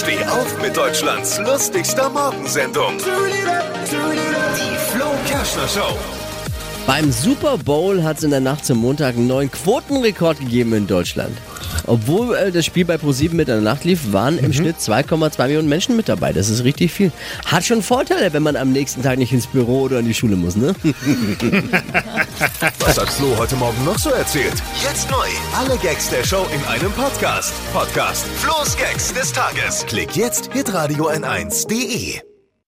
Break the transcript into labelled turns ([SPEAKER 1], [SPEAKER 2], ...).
[SPEAKER 1] Steh auf mit Deutschlands lustigster Morgensendung. Die Flo Kerschner Show.
[SPEAKER 2] Beim Super Bowl hat es in der Nacht zum Montag einen neuen Quotenrekord gegeben in Deutschland. Obwohl äh, das Spiel bei Pro7 mit in der Nacht lief, waren im Schnitt 2,2 Millionen Menschen mit dabei. Das ist richtig viel. Hat schon Vorteile, wenn man am nächsten Tag nicht ins Büro oder in die Schule muss, ne?
[SPEAKER 1] Was hat Flo heute Morgen noch so erzählt? Jetzt neu. Alle Gags der Show in einem Podcast. Podcast Flo's Gags des Tages. Klick jetzt hitradio n1.de.